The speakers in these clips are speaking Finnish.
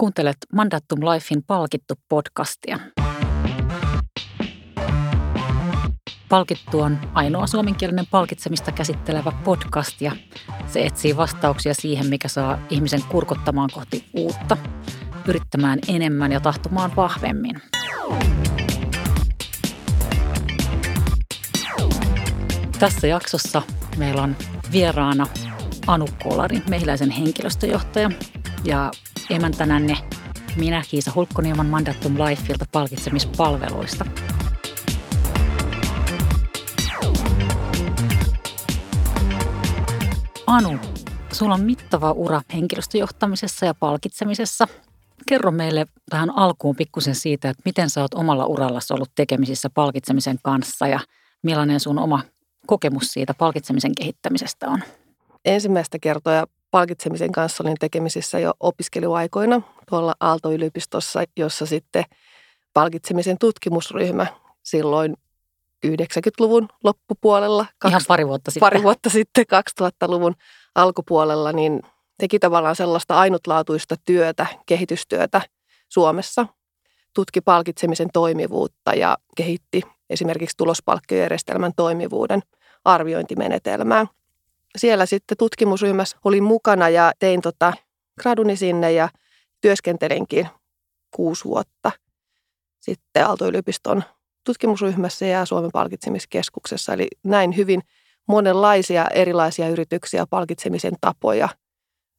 Kuuntelet Mandatum Lifein palkittu podcastia. Palkittu on ainoa suomenkielinen palkitsemista käsittelevä podcast ja se etsii vastauksia siihen, mikä saa ihmisen kurkottamaan kohti uutta, yrittämään enemmän ja tahtomaan vahvemmin. Tässä jaksossa meillä on vieraana Anu Kolari, mehiläisen henkilöstöjohtaja ja emäntänänne minä Kiisa Hulkkonieman Mandatum Lifeilta palkitsemispalveluista. Anu, sulla on mittava ura henkilöstöjohtamisessa ja palkitsemisessa. Kerro meille vähän alkuun pikkusen siitä, että miten sä oot omalla urallasi ollut tekemisissä palkitsemisen kanssa ja millainen sun oma kokemus siitä palkitsemisen kehittämisestä on? Ensimmäistä kertoa palkitsemisen kanssa olin tekemisissä jo opiskeluaikoina tuolla Aalto-yliopistossa, jossa sitten palkitsemisen tutkimusryhmä silloin 90-luvun loppupuolella. Ihan pari vuotta sitten. Pari vuotta sitten, 2000-luvun alkupuolella, niin teki tavallaan sellaista ainutlaatuista työtä, kehitystyötä Suomessa. Tutki palkitsemisen toimivuutta ja kehitti esimerkiksi tulospalkkiojärjestelmän toimivuuden arviointimenetelmää siellä sitten tutkimusryhmässä olin mukana ja tein tota graduni sinne ja työskentelinkin kuusi vuotta sitten Aalto-yliopiston tutkimusryhmässä ja Suomen palkitsemiskeskuksessa. Eli näin hyvin monenlaisia erilaisia yrityksiä palkitsemisen tapoja.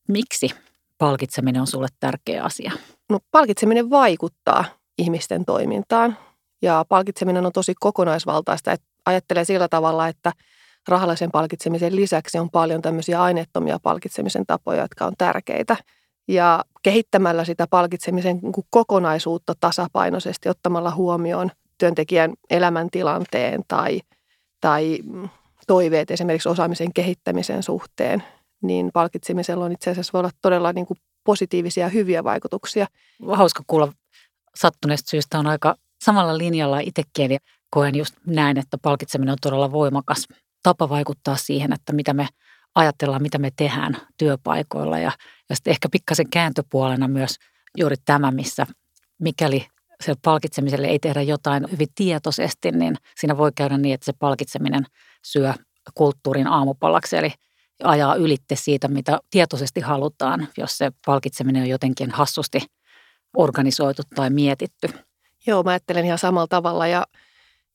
Miksi palkitseminen on sulle tärkeä asia? No, palkitseminen vaikuttaa ihmisten toimintaan ja palkitseminen on tosi kokonaisvaltaista. Että ajattelee sillä tavalla, että – rahallisen palkitsemisen lisäksi on paljon tämmöisiä aineettomia palkitsemisen tapoja, jotka on tärkeitä. Ja kehittämällä sitä palkitsemisen niin kokonaisuutta tasapainoisesti, ottamalla huomioon työntekijän elämäntilanteen tai, tai toiveet esimerkiksi osaamisen kehittämisen suhteen, niin palkitsemisella on itse asiassa voi olla todella niin kuin positiivisia ja hyviä vaikutuksia. Hauska kuulla sattuneesta syystä on aika samalla linjalla itsekin ja koen just näin, että palkitseminen on todella voimakas tapa vaikuttaa siihen, että mitä me ajatellaan, mitä me tehdään työpaikoilla. Ja, ja sitten ehkä pikkasen kääntöpuolena myös juuri tämä, missä mikäli se palkitsemiselle ei tehdä jotain hyvin tietoisesti, niin siinä voi käydä niin, että se palkitseminen syö kulttuurin aamupalaksi, eli ajaa ylitte siitä, mitä tietoisesti halutaan, jos se palkitseminen on jotenkin hassusti organisoitu tai mietitty. Joo, mä ajattelen ihan samalla tavalla ja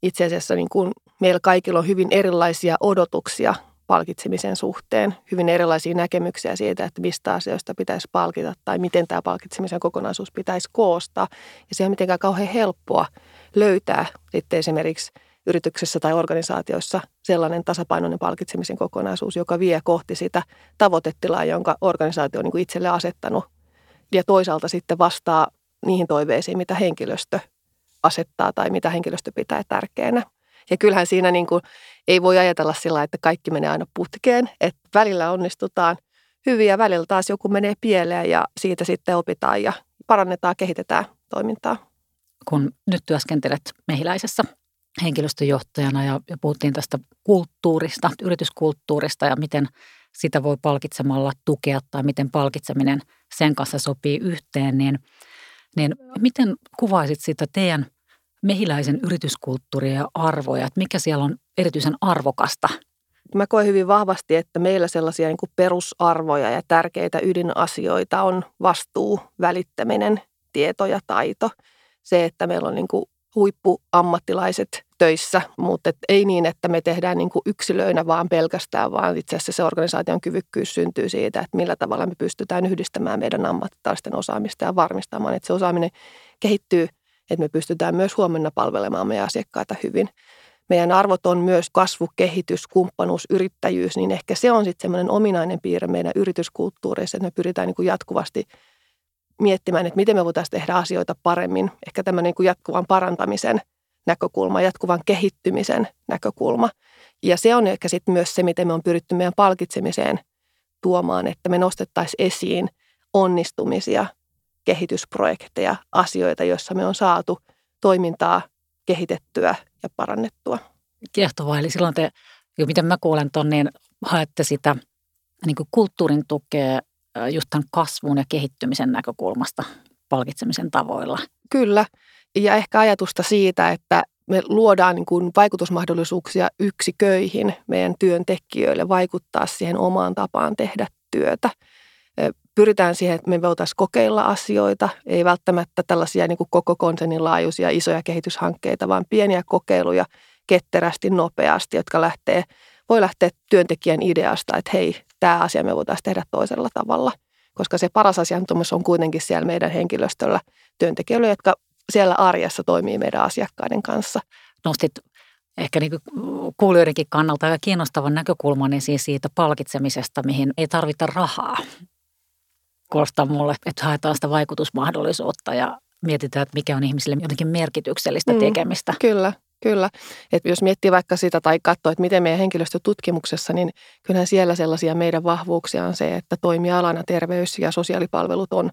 itse asiassa niin kuin meillä kaikilla on hyvin erilaisia odotuksia palkitsemisen suhteen, hyvin erilaisia näkemyksiä siitä, että mistä asioista pitäisi palkita tai miten tämä palkitsemisen kokonaisuus pitäisi koostaa. Ja se on mitenkään kauhean helppoa löytää sitten esimerkiksi yrityksessä tai organisaatioissa sellainen tasapainoinen palkitsemisen kokonaisuus, joka vie kohti sitä tavoitetilaa, jonka organisaatio on niin itselle asettanut. Ja toisaalta sitten vastaa niihin toiveisiin, mitä henkilöstö asettaa tai mitä henkilöstö pitää tärkeänä. Ja kyllähän siinä niin kuin ei voi ajatella sillä, että kaikki menee aina putkeen, että välillä onnistutaan hyvin ja välillä taas joku menee pieleen ja siitä sitten opitaan ja parannetaan, kehitetään toimintaa. Kun nyt työskentelet mehiläisessä henkilöstöjohtajana ja, puhuttiin tästä kulttuurista, yrityskulttuurista ja miten sitä voi palkitsemalla tukea tai miten palkitseminen sen kanssa sopii yhteen, niin, niin miten kuvaisit sitä teidän – mehiläisen yrityskulttuuria ja arvoja, että mikä siellä on erityisen arvokasta? Mä koen hyvin vahvasti, että meillä sellaisia niin kuin perusarvoja ja tärkeitä ydinasioita on vastuu, välittäminen, tieto ja taito. Se, että meillä on niin kuin huippuammattilaiset töissä, mutta et ei niin, että me tehdään niin kuin yksilöinä vaan pelkästään, vaan itse asiassa se organisaation kyvykkyys syntyy siitä, että millä tavalla me pystytään yhdistämään meidän ammattilaisten osaamista ja varmistamaan, että se osaaminen kehittyy – että me pystytään myös huomenna palvelemaan meidän asiakkaita hyvin. Meidän arvot on myös kasvu, kehitys, kumppanuus, yrittäjyys, niin ehkä se on sitten semmoinen ominainen piirre meidän yrityskulttuurissa, että me pyritään niin kuin jatkuvasti miettimään, että miten me voitaisiin tehdä asioita paremmin. Ehkä tämmöinen niin kuin jatkuvan parantamisen näkökulma, jatkuvan kehittymisen näkökulma. Ja se on ehkä sitten myös se, miten me on pyritty meidän palkitsemiseen tuomaan, että me nostettaisiin esiin onnistumisia – kehitysprojekteja, asioita, joissa me on saatu toimintaa kehitettyä ja parannettua. Kiehtovaa. Eli silloin te, jo miten mä kuulen tuon, niin haette sitä niin kuin kulttuurin tukea just tämän kasvun ja kehittymisen näkökulmasta. palkitsemisen tavoilla. Kyllä. Ja ehkä ajatusta siitä, että me luodaan niin kuin vaikutusmahdollisuuksia yksiköihin meidän työntekijöille vaikuttaa siihen omaan tapaan tehdä työtä. Pyritään siihen, että me voitaisiin kokeilla asioita, ei välttämättä tällaisia niin kuin koko konsernin laajuisia isoja kehityshankkeita, vaan pieniä kokeiluja ketterästi, nopeasti, jotka lähtee, voi lähteä työntekijän ideasta, että hei, tämä asia me voitaisiin tehdä toisella tavalla. Koska se paras asiantuntemus on kuitenkin siellä meidän henkilöstöllä, työntekijöillä, jotka siellä arjessa toimii meidän asiakkaiden kanssa. Nostit ehkä niin kuulijoidenkin kannalta aika kiinnostavan näkökulman siis siitä palkitsemisesta, mihin ei tarvita rahaa. Kuulostaa mulle, että haetaan sitä vaikutusmahdollisuutta ja mietitään, että mikä on ihmisille jotenkin merkityksellistä mm, tekemistä. Kyllä, Kyllä. Et jos miettii vaikka sitä tai katsoo, että miten meidän henkilöstötutkimuksessa, niin kyllähän siellä sellaisia meidän vahvuuksia on se, että toimialana terveys- ja sosiaalipalvelut on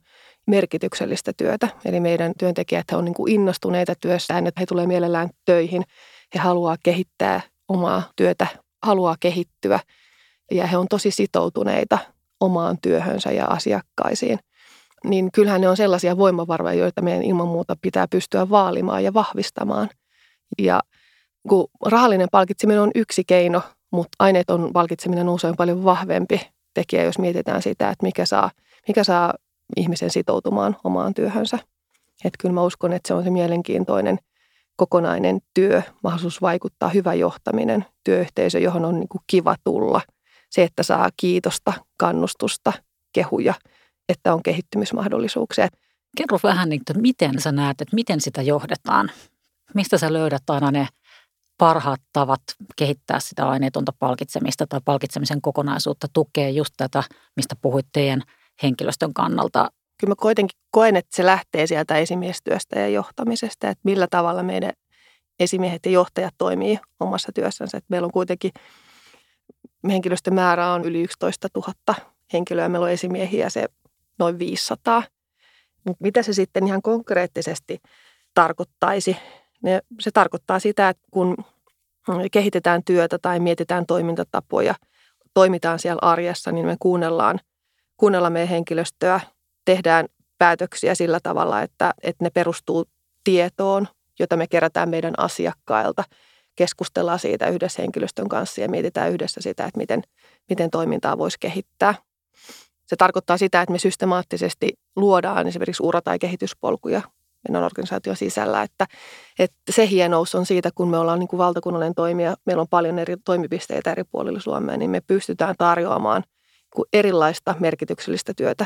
merkityksellistä työtä. Eli meidän työntekijät on niin kuin innostuneita työssään, että he tulee mielellään töihin. He haluaa kehittää omaa työtä, haluaa kehittyä ja he on tosi sitoutuneita omaan työhönsä ja asiakkaisiin. Niin kyllähän ne on sellaisia voimavaroja, joita meidän ilman muuta pitää pystyä vaalimaan ja vahvistamaan. Ja kun rahallinen palkitseminen on yksi keino, mutta aineeton palkitseminen on usein paljon vahvempi tekijä, jos mietitään sitä, että mikä saa, mikä saa ihmisen sitoutumaan omaan työhönsä. Että kyllä mä uskon, että se on se mielenkiintoinen kokonainen työ, mahdollisuus vaikuttaa, hyvä johtaminen, työyhteisö, johon on niin kuin kiva tulla. Se, että saa kiitosta, kannustusta, kehuja, että on kehittymismahdollisuuksia. Kerro vähän, niin, että miten sä näet, että miten sitä johdetaan? Mistä sä löydät aina ne parhaat tavat kehittää sitä aineetonta palkitsemista tai palkitsemisen kokonaisuutta, tukee just tätä, mistä puhuit teidän henkilöstön kannalta? Kyllä mä kuitenkin koen, että se lähtee sieltä esimiestyöstä ja johtamisesta, että millä tavalla meidän esimiehet ja johtajat toimii omassa työssänsä. Että meillä on kuitenkin, henkilöstön määrä on yli 11 000 henkilöä, meillä on esimiehiä se noin 500. Mutta mitä se sitten ihan konkreettisesti tarkoittaisi, se tarkoittaa sitä, että kun kehitetään työtä tai mietitään toimintatapoja, toimitaan siellä arjessa, niin me kuunnellaan, kuunnellaan meidän henkilöstöä, tehdään päätöksiä sillä tavalla, että, että ne perustuu tietoon, jota me kerätään meidän asiakkailta. Keskustellaan siitä yhdessä henkilöstön kanssa ja mietitään yhdessä sitä, että miten, miten toimintaa voisi kehittää. Se tarkoittaa sitä, että me systemaattisesti luodaan esimerkiksi ura- tai kehityspolkuja meidän organisaation sisällä. Että, että se hienous on siitä, kun me ollaan niin kuin valtakunnallinen toimija, meillä on paljon eri toimipisteitä eri puolilla Suomea, niin me pystytään tarjoamaan erilaista merkityksellistä työtä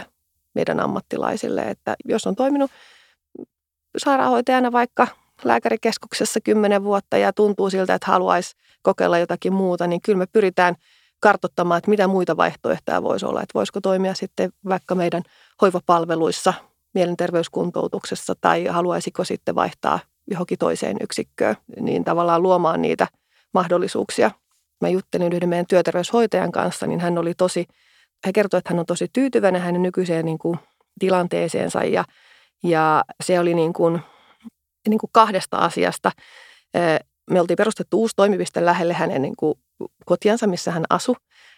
meidän ammattilaisille. Että jos on toiminut sairaanhoitajana vaikka lääkärikeskuksessa kymmenen vuotta ja tuntuu siltä, että haluaisi kokeilla jotakin muuta, niin kyllä me pyritään kartoittamaan, että mitä muita vaihtoehtoja voisi olla. Että voisiko toimia sitten vaikka meidän hoivapalveluissa – mielenterveyskuntoutuksessa tai haluaisiko sitten vaihtaa johonkin toiseen yksikköön, niin tavallaan luomaan niitä mahdollisuuksia. Mä juttelin yhden meidän työterveyshoitajan kanssa, niin hän oli tosi, hän kertoi, että hän on tosi tyytyväinen hänen nykyiseen niin kuin, tilanteeseensa ja, ja se oli niin kuin, niin kuin kahdesta asiasta. Me oltiin perustettu uusi toimipiste lähelle hänen niin kuin, kotiansa, missä hän asui.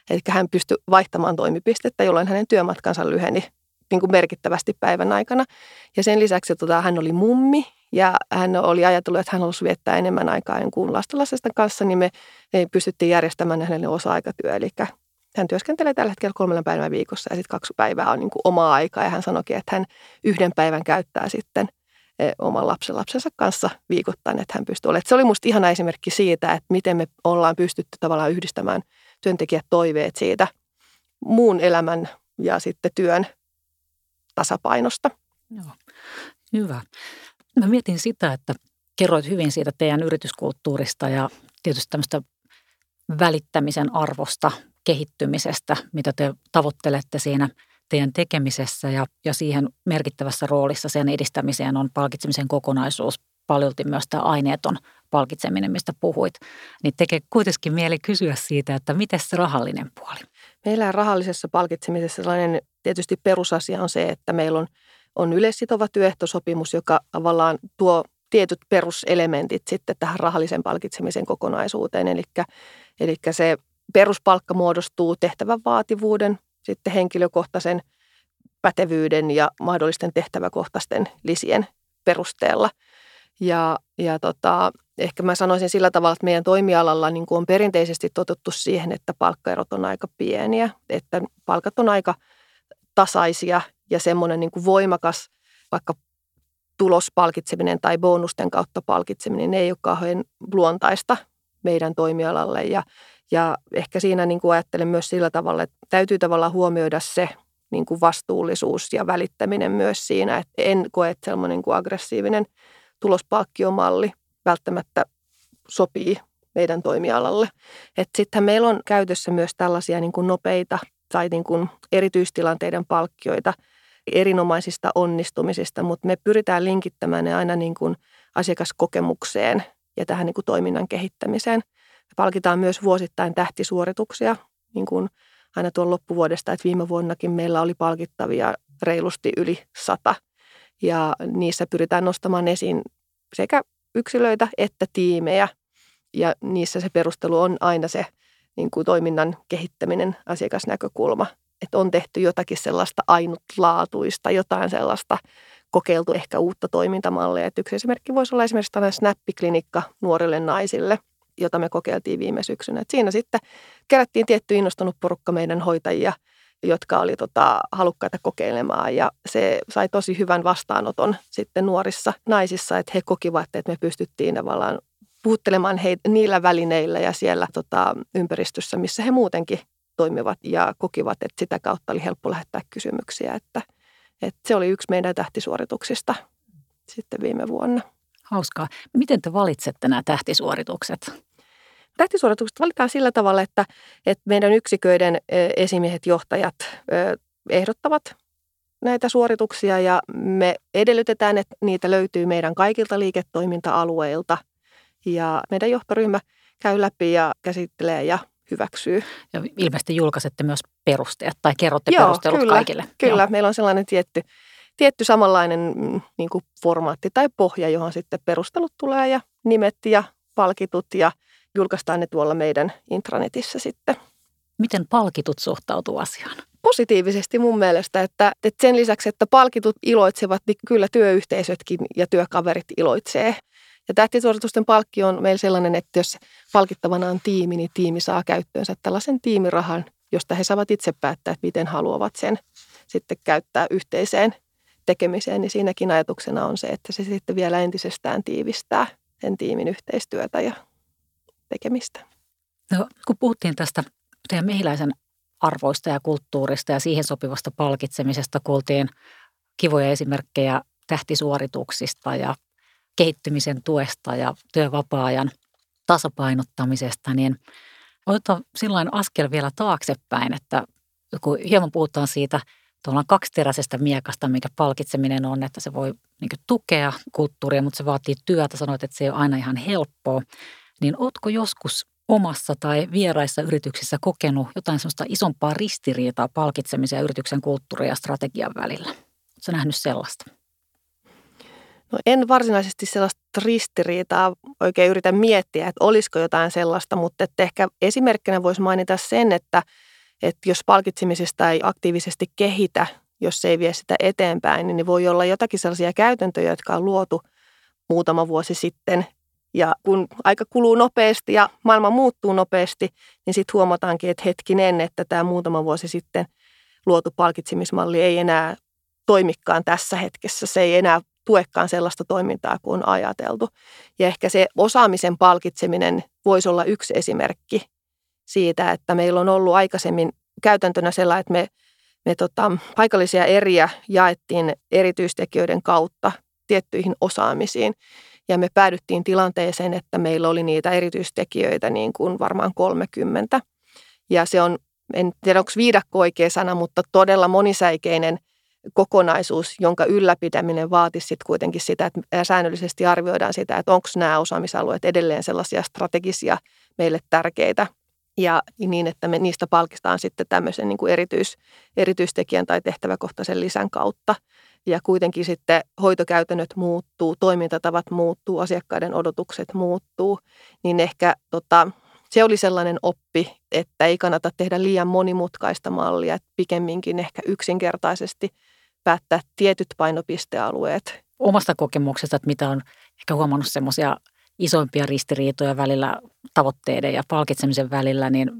Eli hän pystyi vaihtamaan toimipistettä, jolloin hänen työmatkansa lyheni niin kuin merkittävästi päivän aikana. Ja sen lisäksi tota, hän oli mummi ja hän oli ajatellut, että hän halusi viettää enemmän aikaa kuin lastenlasten kanssa, niin me, me pystyttiin järjestämään hänelle osa-aikatyö. Eli hän työskentelee tällä hetkellä kolmella päivän viikossa ja sitten kaksi päivää on niin kuin omaa aikaa ja hän sanoikin, että hän yhden päivän käyttää sitten oman lapsen lapsensa kanssa viikoittain, että hän pystyy olemaan. Se oli minusta ihana esimerkki siitä, että miten me ollaan pystytty tavallaan yhdistämään työntekijät toiveet siitä muun elämän ja sitten työn tasapainosta. Joo. Hyvä. Mä mietin sitä, että kerroit hyvin siitä teidän yrityskulttuurista ja tietysti tämmöistä välittämisen arvosta, kehittymisestä, mitä te tavoittelette siinä teidän tekemisessä ja, ja siihen merkittävässä roolissa sen edistämiseen on palkitsemisen kokonaisuus, paljolti myös tämä aineeton palkitseminen, mistä puhuit, niin tekee kuitenkin mieli kysyä siitä, että miten se rahallinen puoli? Meillä rahallisessa palkitsemisessa sellainen tietysti perusasia on se, että meillä on, on yleissitova työehtosopimus, joka tavallaan tuo tietyt peruselementit sitten tähän rahallisen palkitsemisen kokonaisuuteen. Eli, eli se peruspalkka muodostuu tehtävän vaativuuden, sitten henkilökohtaisen pätevyyden ja mahdollisten tehtäväkohtaisten lisien perusteella. Ja, ja tota, ehkä mä sanoisin sillä tavalla, että meidän toimialalla niin kuin on perinteisesti totuttu siihen, että palkkaerot on aika pieniä, että palkat on aika tasaisia ja semmoinen niin kuin voimakas vaikka tulospalkitseminen tai bonusten kautta palkitseminen ei ole kauhean luontaista meidän toimialalle. Ja, ja ehkä siinä niin kuin ajattelen myös sillä tavalla, että täytyy tavallaan huomioida se niin kuin vastuullisuus ja välittäminen myös siinä, että en koe, että semmoinen niin kuin aggressiivinen tulospalkkiomalli välttämättä sopii meidän toimialalle. Sittenhän meillä on käytössä myös tällaisia niin kuin nopeita tai niin kuin erityistilanteiden palkkioita erinomaisista onnistumisista, mutta me pyritään linkittämään ne aina niin kuin asiakaskokemukseen ja tähän niin kuin toiminnan kehittämiseen. Me palkitaan myös vuosittain tähtisuorituksia, niin kuin aina tuon loppuvuodesta, että viime vuonnakin meillä oli palkittavia reilusti yli sata. Ja niissä pyritään nostamaan esiin sekä yksilöitä että tiimejä. Ja niissä se perustelu on aina se niin kuin toiminnan kehittäminen, asiakasnäkökulma. Että on tehty jotakin sellaista ainutlaatuista, jotain sellaista kokeiltu ehkä uutta toimintamallia. Että yksi esimerkki voisi olla esimerkiksi tällainen snappiklinikka nuorille naisille, jota me kokeiltiin viime syksynä. Et siinä sitten kerättiin tietty innostunut porukka meidän hoitajia, jotka oli tota, halukkaita kokeilemaan ja se sai tosi hyvän vastaanoton sitten nuorissa naisissa, että he kokivat, että me pystyttiin tavallaan puhuttelemaan heitä niillä välineillä ja siellä tota, ympäristössä, missä he muutenkin toimivat ja kokivat, että sitä kautta oli helppo lähettää kysymyksiä, että, että se oli yksi meidän tähtisuorituksista sitten viime vuonna. Hauskaa. Miten te valitsette nämä tähtisuoritukset? Tähtisuoritukset valitaan sillä tavalla, että, että meidän yksiköiden esimiehet, johtajat ehdottavat näitä suorituksia ja me edellytetään, että niitä löytyy meidän kaikilta liiketoiminta-alueilta ja meidän johtoryhmä käy läpi ja käsittelee ja hyväksyy. Ja ilmeisesti julkaisette myös perusteet tai kerrotte Joo, perustelut kyllä, kaikille. Kyllä, Joo. meillä on sellainen tietty, tietty samanlainen mm, niin kuin formaatti tai pohja, johon sitten perustelut tulee ja nimet ja palkitut ja julkaistaan ne tuolla meidän intranetissä sitten. Miten palkitut suhtautuu asiaan? Positiivisesti mun mielestä, että, että sen lisäksi, että palkitut iloitsevat, niin kyllä työyhteisötkin ja työkaverit iloitsee. Ja tähtisuoritusten palkki on meillä sellainen, että jos palkittavana on tiimi, niin tiimi saa käyttöönsä tällaisen tiimirahan, josta he saavat itse päättää, että miten haluavat sen sitten käyttää yhteiseen tekemiseen. Niin siinäkin ajatuksena on se, että se sitten vielä entisestään tiivistää sen tiimin yhteistyötä ja tekemistä. No, kun puhuttiin tästä teidän mehiläisen arvoista ja kulttuurista ja siihen sopivasta palkitsemisesta, kuultiin kivoja esimerkkejä tähtisuorituksista ja kehittymisen tuesta ja työvapaa-ajan tasapainottamisesta, niin otetaan silloin askel vielä taaksepäin, että kun hieman puhutaan siitä tuolla kaksiteräisestä miekasta, mikä palkitseminen on, että se voi niin tukea kulttuuria, mutta se vaatii työtä. Sanoit, että se ei ole aina ihan helppoa. Niin ootko joskus omassa tai vieraissa yrityksissä kokenut jotain sellaista isompaa ristiriitaa palkitsemisen ja yrityksen kulttuurin ja strategian välillä? Oletko nähnyt sellaista? No en varsinaisesti sellaista ristiriitaa oikein yritä miettiä, että olisiko jotain sellaista, mutta että ehkä esimerkkinä voisi mainita sen, että, että jos palkitsemisesta ei aktiivisesti kehitä, jos se ei vie sitä eteenpäin, niin voi olla jotakin sellaisia käytäntöjä, jotka on luotu muutama vuosi sitten. Ja kun aika kuluu nopeasti ja maailma muuttuu nopeasti, niin sitten huomataankin, että hetkinen, että tämä muutama vuosi sitten luotu palkitsemismalli ei enää toimikaan tässä hetkessä. Se ei enää tuekaan sellaista toimintaa kuin on ajateltu. Ja ehkä se osaamisen palkitseminen voisi olla yksi esimerkki siitä, että meillä on ollut aikaisemmin käytäntönä sellainen, että me, me tota, paikallisia eriä jaettiin erityistekijöiden kautta tiettyihin osaamisiin. Ja me päädyttiin tilanteeseen, että meillä oli niitä erityistekijöitä niin kuin varmaan 30. Ja se on, en tiedä onko viidakko oikea sana, mutta todella monisäikeinen – kokonaisuus, jonka ylläpitäminen vaatisi sitten kuitenkin sitä, että säännöllisesti arvioidaan sitä, että onko nämä osaamisalueet edelleen sellaisia strategisia meille tärkeitä ja niin, että me niistä palkitaan sitten tämmöisen niin kuin erityis, erityistekijän tai tehtäväkohtaisen lisän kautta. Ja kuitenkin sitten hoitokäytännöt muuttuu, toimintatavat muuttuu, asiakkaiden odotukset muuttuu, niin ehkä tota, se oli sellainen oppi, että ei kannata tehdä liian monimutkaista mallia, että pikemminkin ehkä yksinkertaisesti – päättää tietyt painopistealueet. Omasta kokemuksesta, että mitä on ehkä huomannut semmoisia isoimpia ristiriitoja välillä tavoitteiden ja palkitsemisen välillä, niin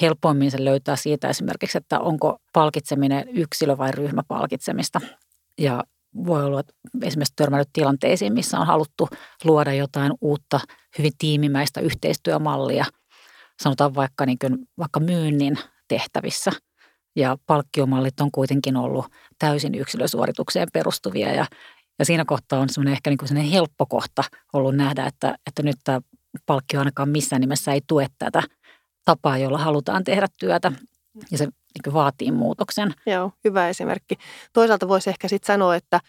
helpoimmin se löytää siitä esimerkiksi, että onko palkitseminen yksilö- vai ryhmäpalkitsemista. Ja voi olla esimerkiksi törmännyt tilanteisiin, missä on haluttu luoda jotain uutta, hyvin tiimimäistä yhteistyömallia. Sanotaan vaikka, niin kuin, vaikka myynnin tehtävissä. Ja palkkiomallit on kuitenkin ollut täysin yksilösuoritukseen perustuvia. Ja, ja siinä kohtaa on semmoinen ehkä niin kuin helppo kohta ollut nähdä, että, että nyt tämä palkkio ainakaan missään nimessä ei tue tätä tapaa, jolla halutaan tehdä työtä. Ja se niin vaatii muutoksen. Joo, hyvä esimerkki. Toisaalta voisi ehkä sitten sanoa, että,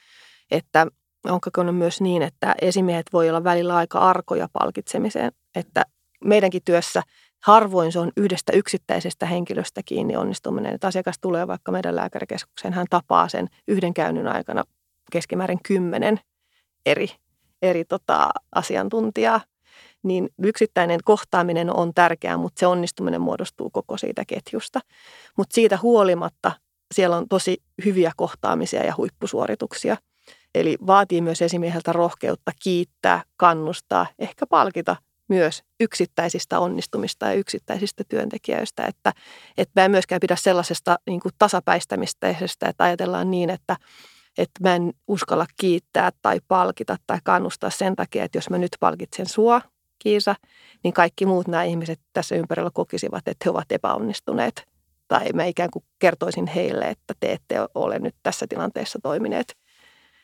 että onko on myös niin, että esimiehet voi olla välillä aika arkoja palkitsemiseen. Että meidänkin työssä harvoin se on yhdestä yksittäisestä henkilöstä kiinni onnistuminen. Että asiakas tulee vaikka meidän lääkärikeskukseen, hän tapaa sen yhden käynnin aikana keskimäärin kymmenen eri, eri tota, asiantuntijaa niin yksittäinen kohtaaminen on tärkeää, mutta se onnistuminen muodostuu koko siitä ketjusta. Mutta siitä huolimatta siellä on tosi hyviä kohtaamisia ja huippusuorituksia. Eli vaatii myös esimieheltä rohkeutta kiittää, kannustaa, ehkä palkita myös yksittäisistä onnistumista ja yksittäisistä työntekijöistä. Että, että mä en myöskään pidä sellaisesta niin kuin tasapäistämisestä, että ajatellaan niin, että, että mä en uskalla kiittää tai palkita tai kannustaa sen takia, että jos mä nyt palkitsen sua, Kiisa, niin kaikki muut nämä ihmiset tässä ympärillä kokisivat, että he ovat epäonnistuneet. Tai mä ikään kuin kertoisin heille, että te ette ole nyt tässä tilanteessa toimineet.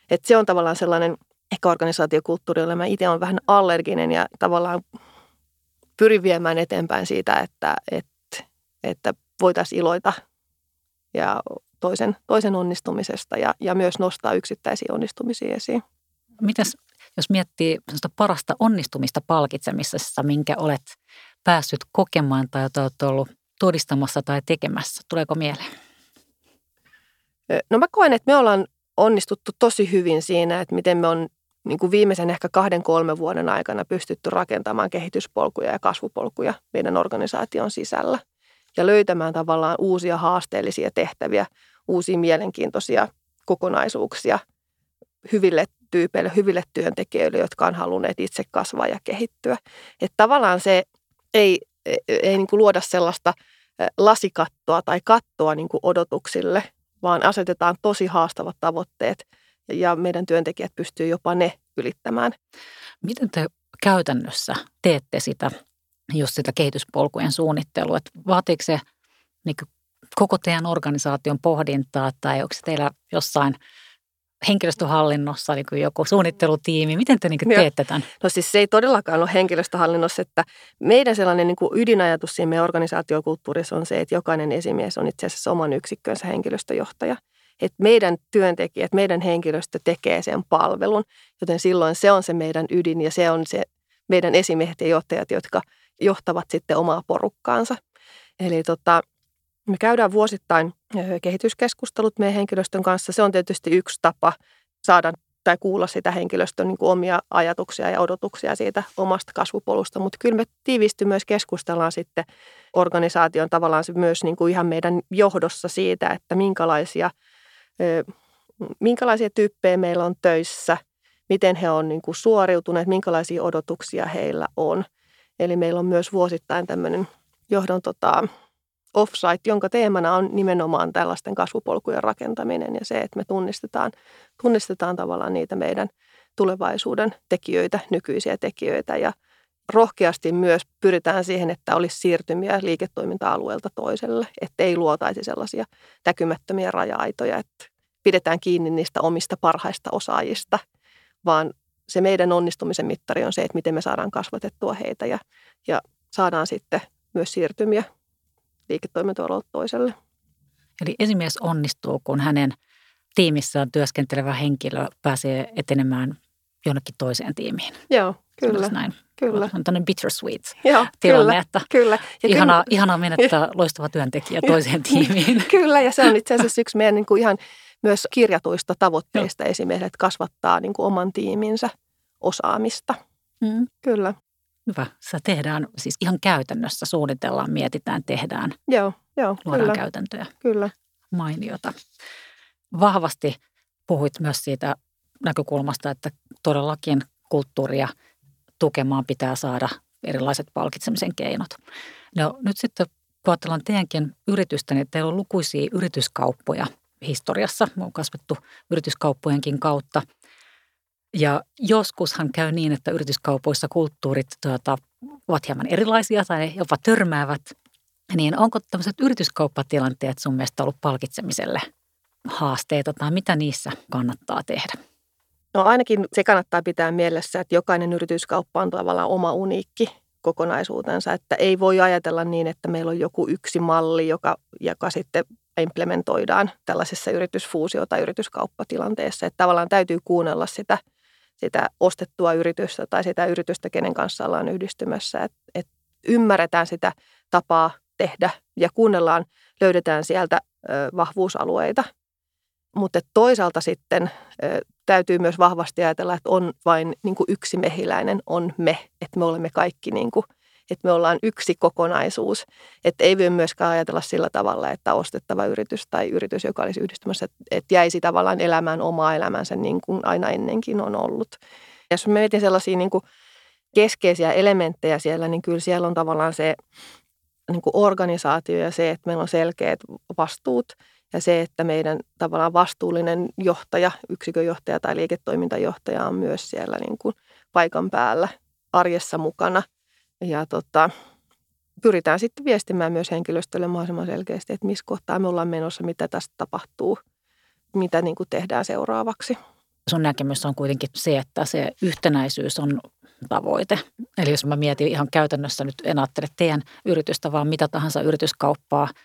Et se on tavallaan sellainen ehkä organisaatiokulttuuri, jolle mä itse olen vähän allerginen ja tavallaan pyrin viemään eteenpäin siitä, että, että, että voitaisiin iloita ja toisen, toisen onnistumisesta ja, ja myös nostaa yksittäisiä onnistumisia esiin. Mitäs jos miettii parasta onnistumista palkitsemisessa, minkä olet päässyt kokemaan tai jota olet ollut todistamassa tai tekemässä, tuleeko mieleen? No mä koen, että me ollaan onnistuttu tosi hyvin siinä, että miten me on niin kuin viimeisen ehkä kahden, kolmen vuoden aikana pystytty rakentamaan kehityspolkuja ja kasvupolkuja meidän organisaation sisällä ja löytämään tavallaan uusia haasteellisia tehtäviä, uusia mielenkiintoisia kokonaisuuksia hyville tyypeille, hyville työntekijöille, jotka on halunneet itse kasvaa ja kehittyä. Että tavallaan se ei, ei, ei niin kuin luoda sellaista lasikattoa tai kattoa niin kuin odotuksille, vaan asetetaan tosi haastavat tavoitteet ja meidän työntekijät pystyy jopa ne ylittämään. Miten te käytännössä teette sitä, just sitä kehityspolkujen suunnittelua? Että vaatiiko se niin koko teidän organisaation pohdintaa tai onko se teillä jossain – henkilöstöhallinnossa niin kuin joku suunnittelutiimi? Miten te niin kuin teette tämän? No siis se ei todellakaan ole henkilöstöhallinnossa, että meidän sellainen niin kuin ydinajatus siinä meidän organisaatiokulttuurissa on se, että jokainen esimies on itse asiassa oman yksikkönsä henkilöstöjohtaja. Että meidän työntekijät, meidän henkilöstö tekee sen palvelun, joten silloin se on se meidän ydin ja se on se meidän esimiehet ja johtajat, jotka johtavat sitten omaa porukkaansa. Eli tota, me käydään vuosittain kehityskeskustelut meidän henkilöstön kanssa. Se on tietysti yksi tapa saada tai kuulla sitä henkilöstön niin kuin omia ajatuksia ja odotuksia siitä omasta kasvupolusta. Mutta kyllä me tiivisti myös keskustellaan sitten organisaation tavallaan myös niin kuin ihan meidän johdossa siitä, että minkälaisia, minkälaisia tyyppejä meillä on töissä, miten he on niin kuin suoriutuneet, minkälaisia odotuksia heillä on. Eli meillä on myös vuosittain tämmöinen johdon tota, offsite, jonka teemana on nimenomaan tällaisten kasvupolkujen rakentaminen ja se, että me tunnistetaan, tunnistetaan tavallaan niitä meidän tulevaisuuden tekijöitä, nykyisiä tekijöitä. Ja rohkeasti myös pyritään siihen, että olisi siirtymiä liiketoiminta-alueelta toiselle, että ei luotaisi sellaisia näkymättömiä raja-aitoja, että pidetään kiinni niistä omista parhaista osaajista, vaan se meidän onnistumisen mittari on se, että miten me saadaan kasvatettua heitä ja, ja saadaan sitten myös siirtymiä liiketoimintoalalta toiselle. Eli esimies onnistuu, kun hänen tiimissään työskentelevä henkilö pääsee etenemään jonnekin toiseen tiimiin. Joo, kyllä. näin. Kyllä. On tämmöinen bittersweet Joo, tilanne, kyllä, että kyllä. Ja ihanaa, kyllä. ihanaa menettää loistava työntekijä toiseen tiimiin. kyllä, ja se on itse asiassa yksi meidän niin kuin ihan myös kirjatuista tavoitteista esimerkiksi, että kasvattaa niin kuin oman tiiminsä osaamista. Mm. Kyllä. Hyvä. Se tehdään siis ihan käytännössä, suunnitellaan, mietitään, tehdään. Joo, joo luodaan kyllä. käytäntöjä. Kyllä. Mainiota. vahvasti puhuit myös siitä näkökulmasta, että todellakin kulttuuria tukemaan pitää saada erilaiset palkitsemisen keinot. No nyt sitten kun ajatellaan teidänkin yritystä, niin teillä on lukuisia yrityskauppoja historiassa. Me on kasvettu yrityskauppojenkin kautta. Ja joskushan käy niin, että yrityskaupoissa kulttuurit tuota, ovat hieman erilaisia tai jopa törmäävät. Niin onko tämmöiset yrityskauppatilanteet sun mielestä ollut palkitsemiselle haasteita tai mitä niissä kannattaa tehdä? No ainakin se kannattaa pitää mielessä, että jokainen yrityskauppa on tavallaan oma uniikki kokonaisuutensa, että ei voi ajatella niin, että meillä on joku yksi malli, joka, joka sitten implementoidaan tällaisessa yritysfuusio- tai yrityskauppatilanteessa. Että tavallaan täytyy kuunnella sitä, sitä ostettua yritystä tai sitä yritystä, kenen kanssa ollaan yhdistymässä. Että et ymmärretään sitä tapaa tehdä ja kuunnellaan, löydetään sieltä ö, vahvuusalueita. Mutta toisaalta sitten ö, täytyy myös vahvasti ajatella, että on vain niin kuin yksi mehiläinen, on me, että me olemme kaikki niin kuin, että me ollaan yksi kokonaisuus. Että ei voi myöskään ajatella sillä tavalla, että ostettava yritys tai yritys, joka olisi yhdistymässä, että jäisi tavallaan elämään omaa elämänsä niin kuin aina ennenkin on ollut. Ja jos mietin sellaisia niin kuin keskeisiä elementtejä siellä, niin kyllä siellä on tavallaan se niin kuin organisaatio ja se, että meillä on selkeät vastuut – ja se, että meidän tavallaan vastuullinen johtaja, yksikön johtaja tai liiketoimintajohtaja on myös siellä niin kuin paikan päällä arjessa mukana. Ja tota, pyritään sitten viestimään myös henkilöstölle mahdollisimman selkeästi, että missä kohtaa me ollaan menossa, mitä tästä tapahtuu, mitä niin kuin tehdään seuraavaksi. Sun näkemys on kuitenkin se, että se yhtenäisyys on tavoite. Eli jos mä mietin ihan käytännössä nyt, en ajattele teidän yritystä, vaan mitä tahansa yrityskauppaa –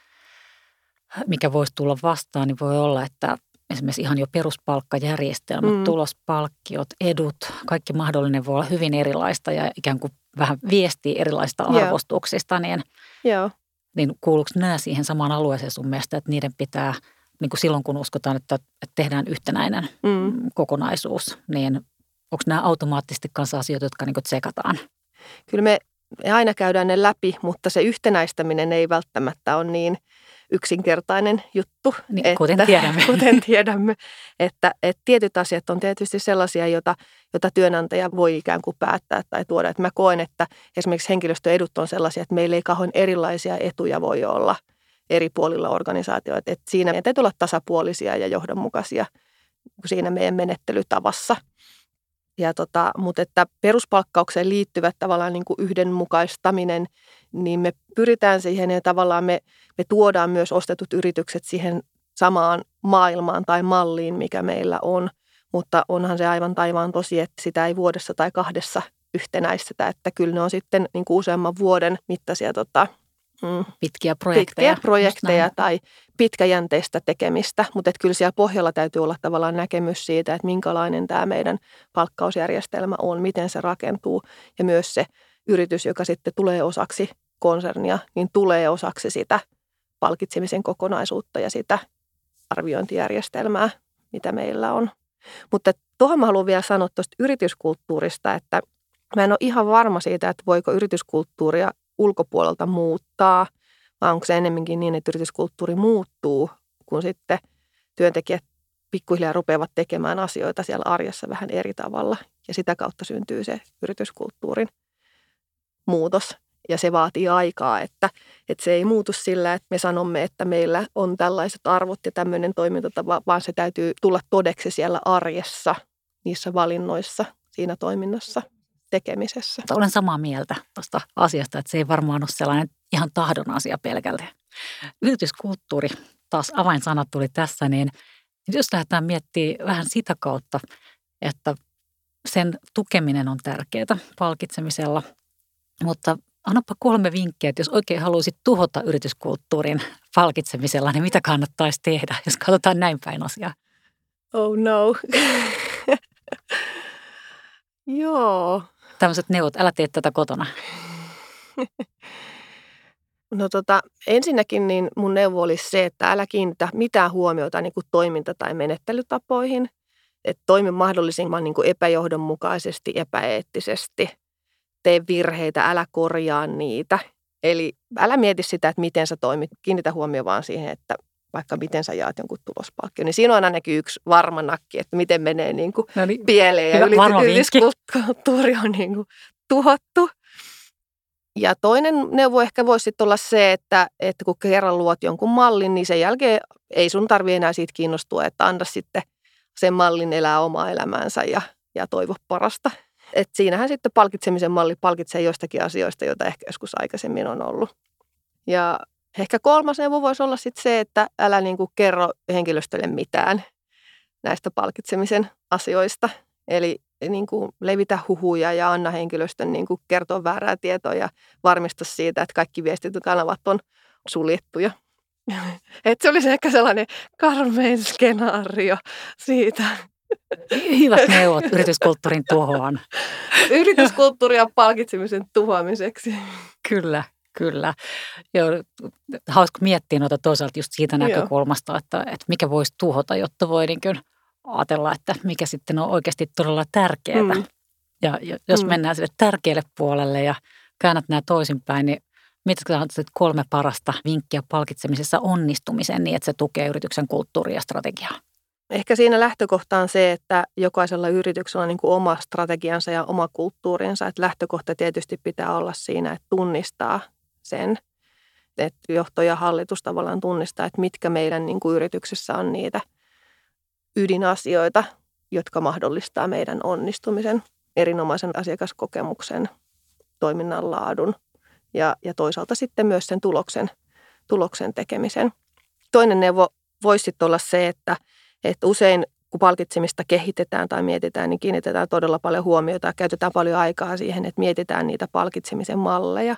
mikä voisi tulla vastaan, niin voi olla, että esimerkiksi ihan jo peruspalkkajärjestelmät, mm. tulospalkkiot, edut, kaikki mahdollinen voi olla hyvin erilaista ja ikään kuin vähän viestii erilaisista Joo. arvostuksista, niin, Joo. niin kuuluuko nämä siihen samaan alueeseen sun mielestä, että niiden pitää, niin kuin silloin kun uskotaan, että, että tehdään yhtenäinen mm. kokonaisuus, niin onko nämä automaattisesti kanssa asioita, jotka niin tsekataan? Kyllä me aina käydään ne läpi, mutta se yhtenäistäminen ei välttämättä ole niin – yksinkertainen juttu. Niin, että, kuten tiedämme. Kuten tiedämme, että, että tietyt asiat on tietysti sellaisia, joita, joita työnantaja voi ikään kuin päättää tai tuoda. Että mä koen, että esimerkiksi henkilöstöedut on sellaisia, että meillä ei kauhean erilaisia etuja voi olla eri puolilla organisaatioita. Että siinä meidän täytyy olla tasapuolisia ja johdonmukaisia siinä meidän menettelytavassa. Ja tota, mutta että peruspalkkaukseen liittyvät tavallaan niin kuin yhdenmukaistaminen, niin me pyritään siihen ja tavallaan me, me tuodaan myös ostetut yritykset siihen samaan maailmaan tai malliin, mikä meillä on. Mutta onhan se aivan taivaan tosi, että sitä ei vuodessa tai kahdessa yhtenäistetä, että kyllä ne on sitten niin kuin useamman vuoden mittaisia tota, mm, pitkiä projekteja. Pitkiä projekteja tai pitkäjänteistä tekemistä, mutta kyllä siellä pohjalla täytyy olla tavallaan näkemys siitä, että minkälainen tämä meidän palkkausjärjestelmä on, miten se rakentuu ja myös se yritys, joka sitten tulee osaksi konsernia, niin tulee osaksi sitä palkitsemisen kokonaisuutta ja sitä arviointijärjestelmää, mitä meillä on. Mutta tuohon mä haluan vielä sanoa tuosta yrityskulttuurista, että mä en ole ihan varma siitä, että voiko yrityskulttuuria ulkopuolelta muuttaa, vai onko se enemmänkin niin, että yrityskulttuuri muuttuu, kun sitten työntekijät pikkuhiljaa rupeavat tekemään asioita siellä arjessa vähän eri tavalla. Ja sitä kautta syntyy se yrityskulttuurin muutos. Ja se vaatii aikaa, että, että se ei muutu sillä, että me sanomme, että meillä on tällaiset arvot ja tämmöinen toimintatapa, vaan se täytyy tulla todeksi siellä arjessa, niissä valinnoissa, siinä toiminnassa tekemisessä. Olen samaa mieltä tuosta asiasta, että se ei varmaan ole sellainen ihan tahdon asia pelkältä. Yrityskulttuuri, taas avainsana tuli tässä, niin jos lähdetään miettimään vähän sitä kautta, että sen tukeminen on tärkeää palkitsemisella, mutta annapa kolme vinkkiä, että jos oikein haluaisit tuhota yrityskulttuurin palkitsemisella, niin mitä kannattaisi tehdä, jos katsotaan näin päin asiaa? Oh no. Joo. Tämmöiset neuvot, älä tee tätä kotona. No tota, ensinnäkin niin mun neuvo olisi se, että älä kiinnitä mitään huomiota niin kuin toiminta- tai menettelytapoihin. Että toimi mahdollisimman niin kuin epäjohdonmukaisesti, epäeettisesti – tee virheitä, älä korjaa niitä. Eli älä mieti sitä, että miten sä toimit. Kiinnitä huomioon vaan siihen, että vaikka miten sä jaat jonkun tulospalkkion, niin siinä on ainakin yksi varma nakki, että miten menee niin kuin No niin, pieleen ja Hyvä, yrityskulttuuri on niin kuin tuhottu. Ja toinen neuvo ehkä voisi sitten olla se, että, että kun kerran luot jonkun mallin, niin sen jälkeen ei sun tarvi enää siitä kiinnostua, että anda sitten sen mallin elää omaa elämäänsä ja, ja toivo parasta. Et siinähän sitten palkitsemisen malli palkitsee joistakin asioista, joita ehkä joskus aikaisemmin on ollut. Ja ehkä kolmas neuvo voisi olla sitten se, että älä niin kuin kerro henkilöstölle mitään näistä palkitsemisen asioista. Eli niin kuin levitä huhuja ja anna henkilöstön niin kuin kertoa väärää tietoa ja varmista siitä, että kaikki viestintäkanavat on suljettuja. Et se olisi ehkä sellainen karmein skenaario siitä. hyvät neuvot yrityskulttuurin tuhoon. Yrityskulttuuria palkitsemisen tuhoamiseksi. Kyllä, kyllä. Joo, hauska miettiä noita toisaalta just siitä näkökulmasta, että, että mikä voisi tuhota, jotta voi niin kuin ajatella, että mikä sitten on oikeasti todella tärkeää. Mm. Ja jo- jos Mm. mennään sille tärkeälle puolelle ja käännät nämä toisinpäin, niin mitkä on sitten kolme parasta vinkkiä palkitsemisessa onnistumiseen niin, että se tukee yrityksen kulttuuria ja strategiaa? Ehkä siinä lähtökohta on se, että jokaisella yrityksellä on niin kuin oma strategiansa ja oma kulttuurinsa. Että lähtökohta tietysti pitää olla siinä, että tunnistaa sen, että johto ja hallitus tavallaan tunnistaa, että mitkä meidän niin kuin yrityksessä on niitä ydinasioita, jotka mahdollistaa meidän onnistumisen, erinomaisen asiakaskokemuksen, toiminnan laadun ja, ja toisaalta sitten myös sen tuloksen, tuloksen tekemisen. Toinen neuvo voisi olla se, että, että usein kun palkitsemista kehitetään tai mietitään, niin kiinnitetään todella paljon huomiota ja käytetään paljon aikaa siihen, että mietitään niitä palkitsemisen malleja,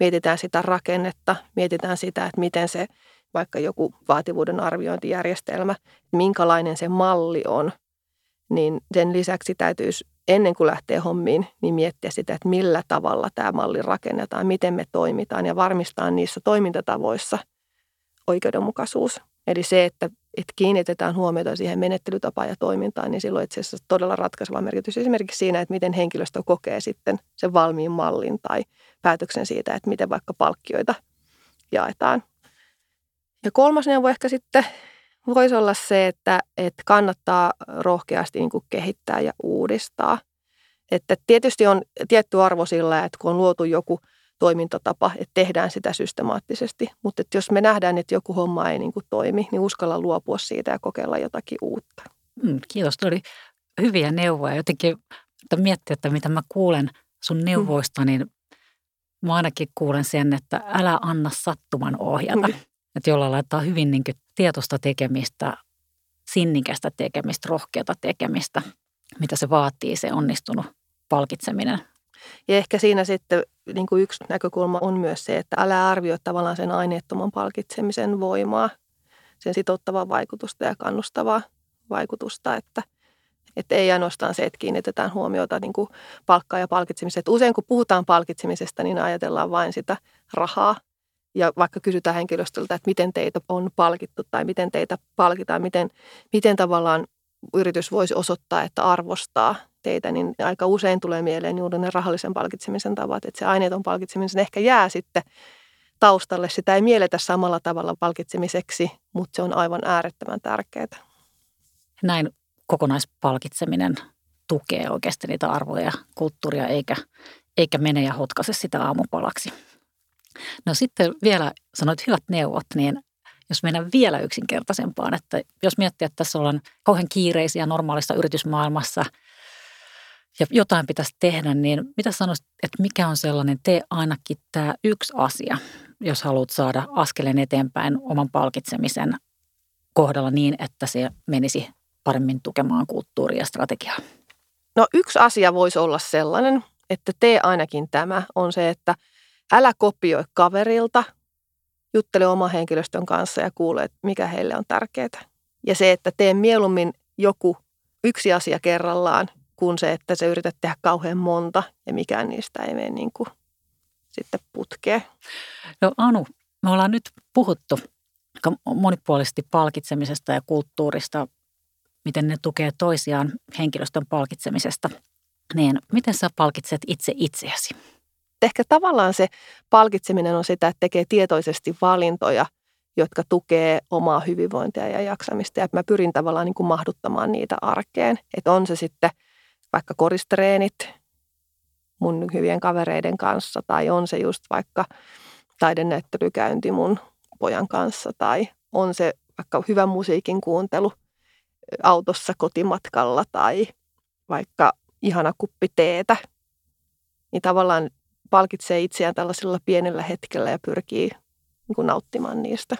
mietitään sitä rakennetta, mietitään sitä, että miten se vaikka joku vaativuuden arviointijärjestelmä, minkälainen se malli on, niin sen lisäksi täytyisi ennen kuin lähtee hommiin, niin miettiä sitä, että millä tavalla tämä malli rakennetaan, miten me toimitaan ja varmistaa niissä toimintatavoissa oikeudenmukaisuus. Eli se, että, että kiinnitetään huomiota siihen menettelytapaan ja toimintaan, niin silloin itse asiassa todella ratkaiseva merkitys esimerkiksi siinä, että miten henkilöstö kokee sitten sen valmiin mallin tai päätöksen siitä, että miten vaikka palkkioita jaetaan. Ja kolmas neuvo ehkä sitten voisi olla se, että, että kannattaa rohkeasti niin kuin kehittää ja uudistaa. Että tietysti on tietty arvo sillä, että kun on luotu joku toimintatapa, että tehdään sitä systemaattisesti. Mutta että jos me nähdään, että joku homma ei niin kuin toimi, niin uskalla luopua siitä ja kokeilla jotakin uutta. Mm, kiitos, tuo oli hyviä neuvoja. Jotenkin että miettiä, että mitä mä kuulen sun neuvoista, niin mä ainakin kuulen sen, että älä anna sattuman ohjata. Mm. Että jolla laittaa hyvin niin tietoista tekemistä, sinnikästä tekemistä, rohkeata tekemistä, mitä se vaatii, se onnistunut palkitseminen. Ja ehkä siinä sitten niin kuin yksi näkökulma on myös se, että älä arvioi tavallaan sen aineettoman palkitsemisen voimaa, sen sitouttavaa vaikutusta ja kannustavaa vaikutusta, että, että ei ainoastaan se, että kiinnitetään huomiota niin kuin palkkaa ja palkitsemiseen. Että usein kun puhutaan palkitsemisesta, niin ajatellaan vain sitä rahaa. Ja vaikka kysytään henkilöstöltä, että miten teitä on palkittu tai miten teitä palkitaan, miten, miten tavallaan yritys voisi osoittaa, että arvostaa teitä, niin aika usein tulee mieleen juuri ne rahallisen palkitsemisen tavat, että se aineeton palkitseminen ehkä jää sitten taustalle. Sitä ei mielletä samalla tavalla palkitsemiseksi, mutta se on aivan äärettömän tärkeää. Näin kokonaispalkitseminen tukee oikeasti niitä arvoja ja kulttuuria, eikä, eikä mene ja hotkaise sitä aamupalaksi. No sitten vielä sanoit hyvät neuvot, niin jos mennään vielä yksinkertaisempaan, että jos miettii, että tässä ollaan kauhean kiireisiä normaalissa yritysmaailmassa ja jotain pitäisi tehdä, niin mitä sanoisit, että mikä on sellainen, tee ainakin tämä yksi asia, jos haluat saada askeleen eteenpäin oman palkitsemisen kohdalla niin, että se menisi paremmin tukemaan kulttuuria ja strategiaa? No yksi asia voisi olla sellainen, että tee ainakin tämä, on se, että älä kopioi kaverilta, juttele oman henkilöstön kanssa ja kuule, että mikä heille on tärkeää. Ja se, että tee mieluummin joku yksi asia kerrallaan, kuin se, että sä yrität tehdä kauhean monta ja mikään niistä ei mene niin kuin sitten putkeen. No Anu, me ollaan nyt puhuttu monipuolisesti palkitsemisesta ja kulttuurista, miten ne tukee toisiaan henkilöstön palkitsemisesta. Niin miten sä palkitset itse itseäsi? Ehkä tavallaan se palkitseminen on sitä, että tekee tietoisesti valintoja jotka tukee omaa hyvinvointia ja jaksamista. Ja mä pyrin tavallaan niin kuin mahduttamaan niitä arkeen. Että on se sitten vaikka koristreenit mun hyvien kavereiden kanssa tai on se just vaikka taidenäyttelykäynti mun pojan kanssa tai on se vaikka hyvä musiikin kuuntelu autossa kotimatkalla tai vaikka ihana kuppi teetä, niin tavallaan palkitsee itseään tällaisella pienellä hetkellä ja pyrkii niin nauttimaan niistä.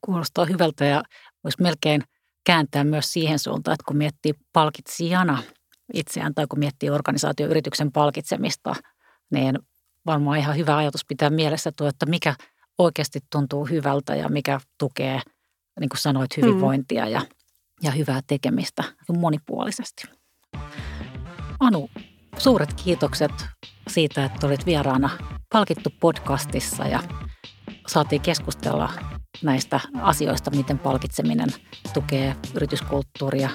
Kuulostaa hyvältä ja voisi melkein kääntää myös siihen suuntaan, että kun miettii palkitsijana itseään tai kun miettii organisaatioyrityksen palkitsemista, niin varmaan ihan hyvä ajatus pitää mielessä tuo, että mikä oikeasti tuntuu hyvältä ja mikä tukee, niin kuin sanoit, mm. hyvinvointia ja, ja hyvää tekemistä monipuolisesti. Anu, suuret kiitokset siitä, että olit vieraana Palkittu podcastissa ja saatiin keskustella näistä asioista, miten palkitseminen tukee yrityskulttuuria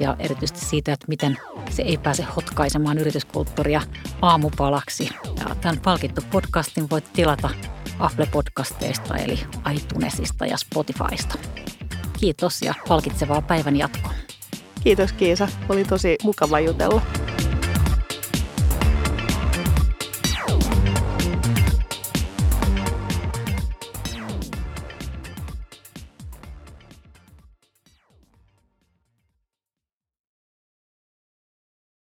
ja erityisesti siitä, että miten se ei pääse hotkaisemaan yrityskulttuuria aamupalaksi. Ja tämän palkittu podcastin voit tilata Apple-podcasteista eli iTunesista ja Spotifysta. Kiitos ja palkitsevaa päivän jatkoa. Kiitos Kiisa, oli tosi mukava jutella.